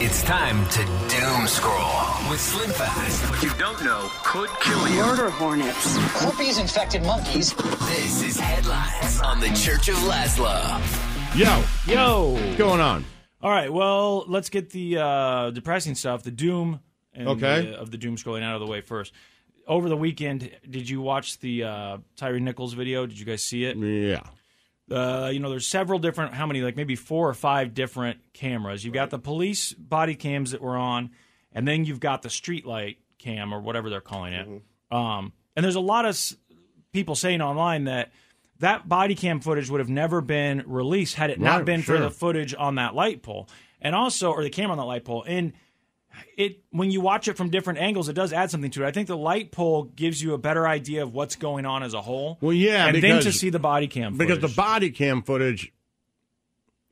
It's time to doom scroll with Slim Fast. What you don't know could kill you. Murder hornets. Herpes infected monkeys. This is Headlines on the Church of Lazlo. Yo, Yo. what's going on? All right. Well, let's get the uh, depressing stuff, the doom, and Okay. the- of the doom scrolling out of the way first. Over the weekend, did you watch the uh, Tyre Nichols video? Did you guys see it? Yeah. Uh, you know, there's several different, how many, like maybe four or five different cameras. You've got the police body cams that were on, and then you've got the street light cam or whatever they're calling it. Um, and there's a lot of s- people saying online that that body cam footage would have never been released had it not Right, been for the footage on that light pole, and also or the camera on that light pole. And it when you watch it from different angles, it does add something to it. I think the light pole gives you a better idea of what's going on as a whole. Well, yeah, and then to see the body cam Because the body cam footage,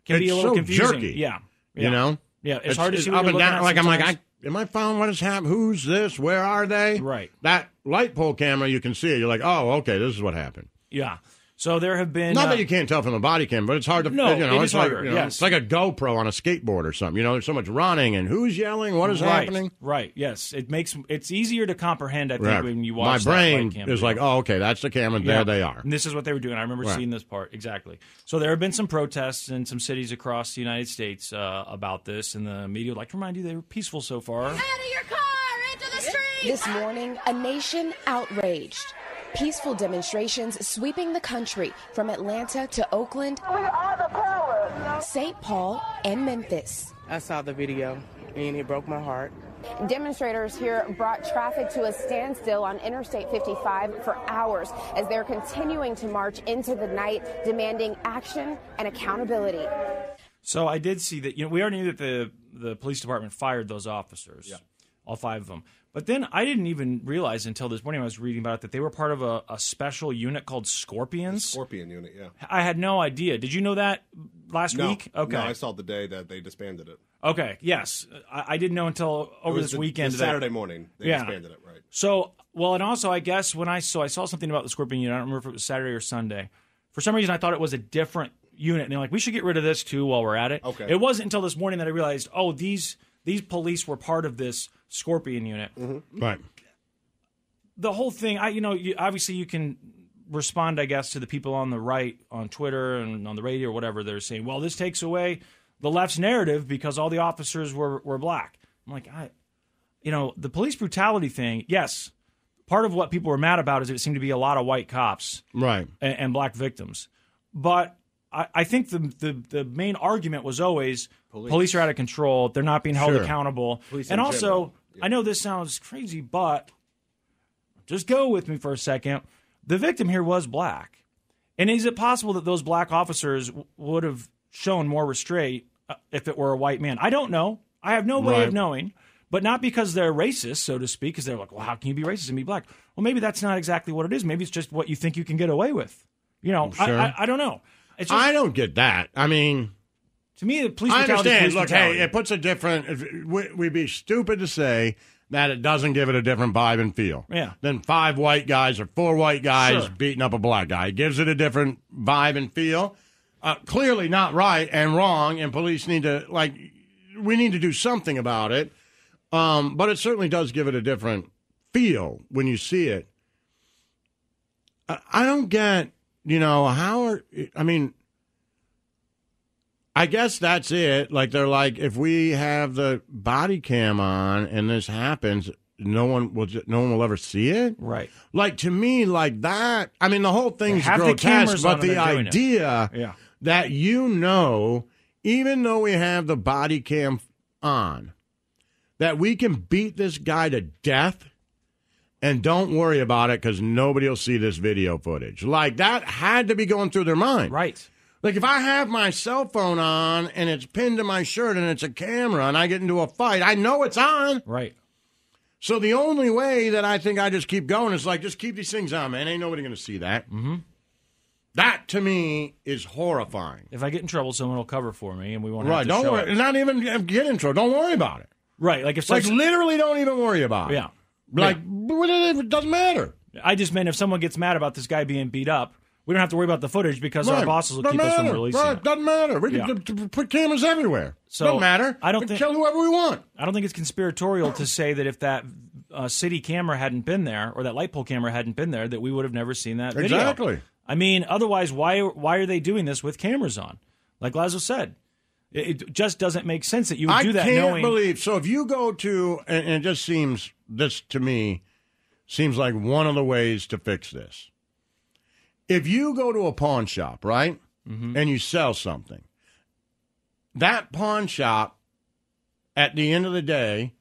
can be it's a little so confusing. jerky, Yeah, you know? Yeah, it's, hard to see up and down. Like, I'm like, I, am I following what is happening? Who's this? Where are they? Right. That light pole camera, you can see it. You're like, oh, okay, this is what happened. yeah. So there have been Not uh, that you can't tell from the body cam, but it's hard to. No, you know, it it's is like harder, you know, yes. it's like a GoPro on a skateboard or something. You know, there's so much running and who's yelling, what is right, happening. Right. Yes, it makes it's easier to comprehend. I think Right. when you My watch that brain light cam is video. like, oh, okay, that's the camera. Yeah. There they are. And this is what they were doing. I remember Right. seeing this part exactly. So there have been some protests in some cities across the United States uh, about this, and the media would like to remind you they were peaceful so far. Out of your car, into the street. This morning, a nation outraged. Peaceful demonstrations sweeping the country from Atlanta to Oakland, St. Paul, and Memphis. I saw the video and it broke my heart. Demonstrators here brought traffic to a standstill on Interstate 55 for hours as they're continuing to march into the night, demanding action and accountability. So I did see that. You know, we already knew that the the police department fired those officers, all five of them. But then I didn't even realize until this morning I was reading about it that they were part of a, a special unit called Scorpions. Scorpion unit, yeah. I had no idea. Did you know that last no, week? Okay. No, I saw the day that they disbanded it. Okay. Yes, I, I didn't know until over this the- weekend. the that- Saturday morning, they Yeah. disbanded it, right. So, well, and also I guess when I saw, I saw something about the Scorpion unit. I don't remember if it was Saturday or Sunday. For some reason, I thought it was a different unit, and they're like, we should get rid of this too while we're at it. Okay. It wasn't until this morning that I realized, oh, these these police were part of this Scorpion unit. Mm-hmm. Right. The whole thing, I you know, you, obviously you can respond, I guess, to the people on the right on Twitter and on the radio or whatever. They're saying, well, this takes away the left's narrative because all the officers were were black. I'm like, I, you know, the police brutality thing. Yes, part of what people were mad about is it seemed to be a lot of white cops Right. and, and black victims. But I, I think the, the the main argument was always police. are out of control. They're not being held Sure. accountable. Police and also, general, I know this sounds crazy, but just go with me for a second. The victim here was black. And is it possible that those black officers w- would have shown more restraint uh, if it were a white man? I don't know. I have no way Right. of knowing. But not because they're racist, so to speak, because they're like, well, how can you be racist and be black? Well, maybe that's not exactly what it is. Maybe it's just what you think you can get away with. You know, I, I, I don't know. Just, I don't get that. I mean, To me, the police I understand. Look, brutality. hey, it puts a different. we- We'd be stupid to say that it doesn't give it a different vibe and feel. Yeah. Than five white guys or four white guys Sure. beating up a black guy. It gives it a different vibe and feel. Uh, clearly not right and wrong, and police need to like. We need to do something about it. Um, but it certainly does give it a different feel when you see it. I, I don't get, you know, how are, I mean, I guess that's it. Like they're like, if we have the body cam on and this happens, no one will, no one will ever see it. Right. Like to me, like that. I mean, the whole thing's have the cameras but the they're doing it. idea Yeah. that you know, even though we have the body cam on, that we can beat this guy to death and don't worry about it because nobody will see this video footage. Like that had to be going through their mind. Right. Like if I have my cell phone on and it's pinned to my shirt and it's a camera and I get into a fight, I know it's on. Right. So the only way that I think I just keep going is like just keep these things on, man. Ain't nobody gonna see that. Mm-hmm. That to me is horrifying. If I get in trouble, someone will cover for me, and we won't Right? have to Don't worry. it. Not even get in trouble. Don't worry about it. Right. Like if Like literally, don't even worry about it. Yeah. Like it doesn't matter. I just meant if someone gets mad about this guy being beat up, we don't have to worry about the footage because our bosses will Doesn't keep us from matter. releasing Right. it. Doesn't matter. We Yeah. can put cameras everywhere. So, doesn't matter. I don't We can think- kill whoever we want. I don't think it's conspiratorial to say that if that uh, city camera hadn't been there or that light pole camera hadn't been there, that we would have never seen that video. Exactly. I mean, otherwise, why why are they doing this with cameras on? Like Lazlo said, it, just doesn't make sense that you would do that I can't knowing. believe. So if you go to, and, and it just seems this to me seems like one of the ways to fix this. If you go to a pawn shop, right, Mm-hmm. and you sell something, that pawn shop, at the end of the day,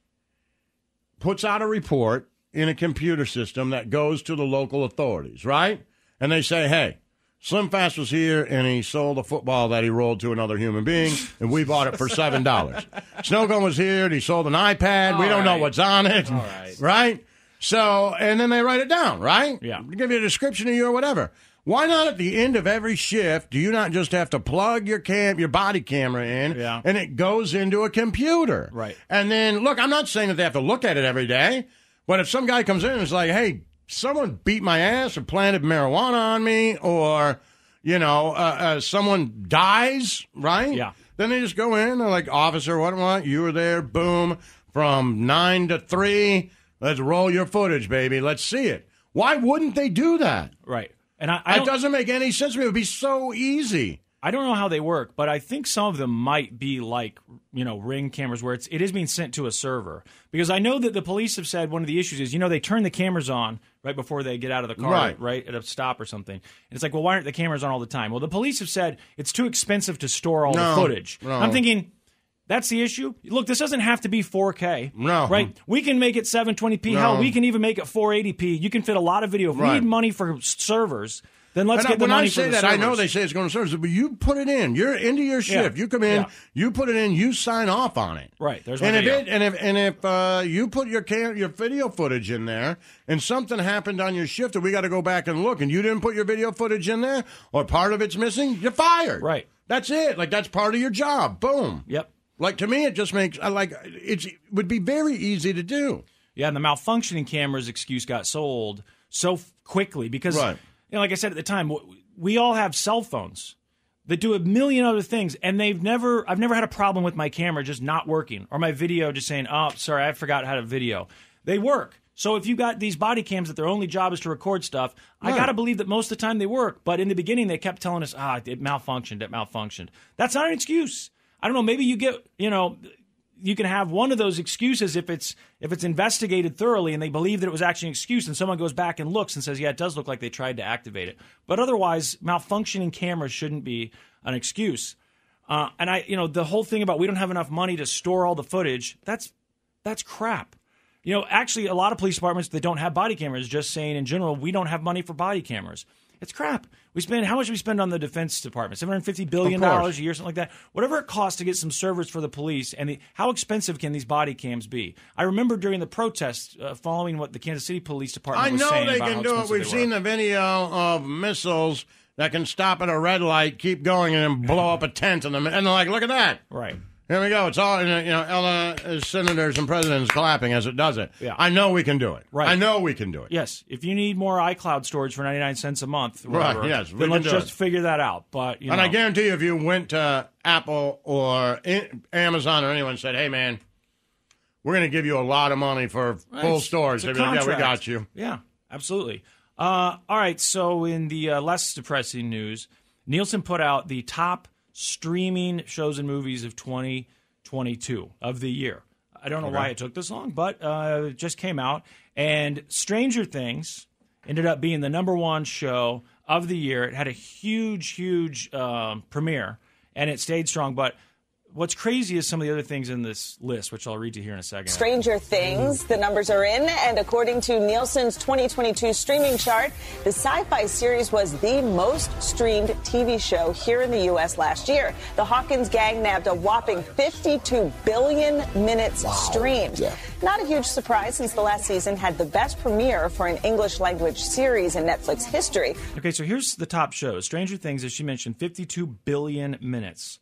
puts out a report in a computer system that goes to the local authorities, right? And they say, hey, Slim Fast was here and he sold a football that he rolled to another human being, and we bought it for seven dollars. Snowcone was here and he sold an iPad. we don't know what's on it, All right. right? So, and then they write it down, right? Yeah. Give you a description of you or whatever. Why not at the end of every shift do you not just have to plug your cam your body camera in Yeah. and it goes into a computer? Right. And then look, I'm not saying that they have to look at it every day, but if some guy comes in and is like, "Hey, someone beat my ass or planted marijuana on me or you know, uh, uh, someone dies, right? Yeah. Then they just go in, they're like, officer, what what? You were there, boom, from nine to three. Let's roll your footage, baby. Let's see it. Why wouldn't they do that? right. And I, I It doesn't make any sense to me. It would be so easy. I don't know how they work, but I think some of them might be like, you know, ring cameras where it's it is being sent to a server. Because I know that the police have said one of the issues is, you know, they turn the cameras on right before they get out of the car, Right. right, at a stop or something. And it's like, well, why aren't the cameras on all the time? Well, the police have said it's too expensive to store all No, the footage. no. I'm thinking that's the issue. Look, this doesn't have to be 4K. No. Right? We can make it 720p. No. Hell, we can even make it 480p. You can fit a lot of video. If we Right. need money for servers, then let's And I- get the when money I say that, I know they say it's going to service, but you put it in. You're into your shift. Yeah. You come in, Yeah. you put it in, you sign off on it. Right. There's And if it and if and if uh, you put your cam- your video footage in there, and something happened on your shift, and we got to go back and look, and you didn't put your video footage in there, or part of it's missing, you're fired. Right. That's it. Like that's part of your job. Boom. Yep. Like to me, it just makes I like it would be very easy to do. Yeah, and the malfunctioning cameras excuse got sold so f- quickly because, Right. Know, like I said at the time, we all have cell phones that do a million other things, and they've never, I've never had a problem with my camera just not working or my video just saying, "Oh, sorry, I forgot how to video." They work. So if you got these body cams that their only job is to record stuff, I got to believe that most of the time they work. But in the beginning, they kept telling us, "Ah, it malfunctioned. It malfunctioned." That's not an excuse. I don't know. Maybe you get, you know, you can have one of those excuses if it's if it's investigated thoroughly and they believe that it was actually an excuse and someone goes back and looks and says yeah it does look like they tried to activate it. But otherwise malfunctioning cameras shouldn't be an excuse. Uh, and i you know the whole thing about we don't have enough money to store all the footage that's that's crap. You know actually a lot of police departments that don't have body cameras. Just saying in general we don't have money for body cameras it's crap we spend how much do we spend on the defense department Seven hundred fifty billion dollars a year something like that whatever it costs to get some servers for the police and the, how expensive can these body cams be i remember during the protests uh, following what the kansas city police department I know they can do it. We've seen the video of missiles that can stop at a red light, keep going, and then blow up a tent in the and they're like, look at that. Right. Here we go. It's all you know. uh, senators and presidents clapping as it does it. Yeah. I know we can do it. Right. I know we can do it. Yes, if you need more iCloud storage for 99 cents a month, whatever, Right, yes, then let's just it. figure that out. But, you and know, I guarantee you, if you went to Apple or Amazon or anyone and said, "Hey, man, we're going to give you a lot of money for Right, full storage," they'd be like, "Yeah, we got you." Yeah, absolutely. Uh, all right, so in the uh, less depressing news, Nielsen put out the top streaming shows and movies of 2022 of the year. I don't know Okay. why it took this long, but uh, it just came out. And Stranger Things ended up being the number one show of the year. It had a huge, huge um, premiere, and it stayed strong. But what's crazy is some of the other things in this list, which I'll read to you here in a second. Stranger Things, the numbers are in, and according to Nielsen's 2022 streaming chart, the sci fi series was the most streamed TV show here in the U.S. last year. The Hawkins gang nabbed a whopping 52 billion minutes streamed. Not a huge surprise since the last season had the best premiere for an English language series in Netflix history. Okay, so here's the top shows. Stranger Things, as she mentioned, 52 billion minutes.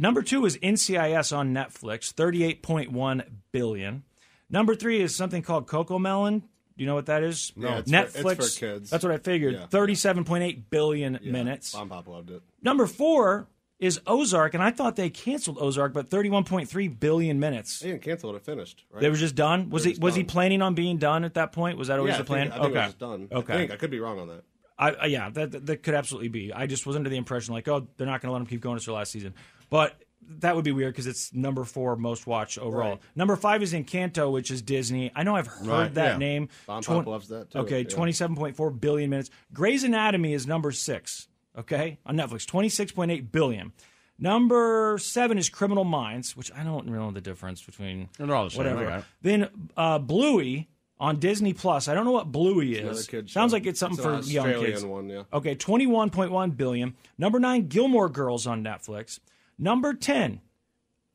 Number two is NCIS on Netflix, 38.1 billion. Number three is something called CoComelon. Do you know what that is? No. Yeah, it's for- Netflix. it's for kids. That's what I figured. Yeah. 37.8 billion minutes. Mom Pop loved it. Number four is Ozark, and I thought they canceled Ozark, but 31.3 billion minutes. They didn't cancel it; it finished. Right? They were just done. Was he was he planning on being done at that point? Was that always yeah, the plan? I think, I think okay. it was just done. Okay. I think I could be wrong on that. I, yeah, that, that could absolutely be. I just was under the impression like, oh, they're not going to let him keep going to their last season, but that would be weird because it's number four most watched overall. Right. Number five is Encanto, which is Disney. I know I've heard Right, that yeah. name. Twen- Pop loves that, too, Okay, yeah. twenty-seven point four billion minutes. Grey's Anatomy is number six. Okay, on Netflix, twenty-six point eight billion. Number seven is Criminal Minds, which I don't really know the difference between They're all the same, whatever. okay. Then uh, Bluey on Disney Plus. I don't know what Bluey is. Sounds show. like it's something It's for an young Australian kids. one, yeah. Okay, 21.1 billion. Number 9 Gilmore Girls on Netflix. Number 10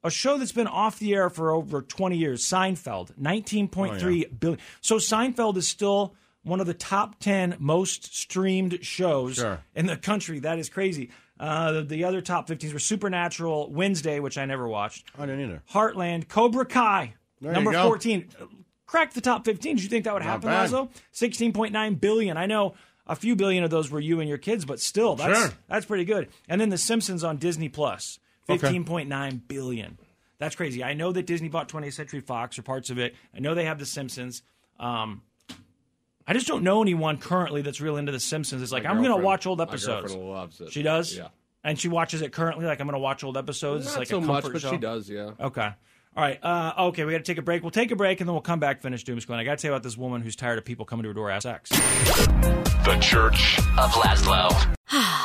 a show that's been off the air for over 20 years, Seinfeld, 19.3 Oh, yeah. billion. So Seinfeld is still one of the top 10 most streamed shows Sure. in the country. That is crazy. Uh, the, the other top 15s were Supernatural, Wednesday, which I never watched. I didn't either. Heartland, Cobra Kai, There number 14. Cracked the top 15. Did you think that would Not happen, bad. Lazlo? 16.9 billion. I know a few billion of those were you and your kids, but still, that's Sure. that's pretty good. And then The Simpsons on Disney Plus, Okay. 15.9 billion. That's crazy. I know that Disney bought 20th Century Fox or parts of it. I know they have The Simpsons. Um, I just don't know anyone currently that's real into The Simpsons. It's like My I'm going to watch old episodes. girlfriend loves it. She does. Yeah. And she watches it currently. Like I'm going to watch old episodes. it's Not like so a much, but show. she does. Yeah. Okay. All right. Uh, okay, we got to take a break. We'll take a break and then we'll come back, finish doom scrolling. I got to tell you about this woman who's tired of people coming to her door ask sex. The Church of Lazlo.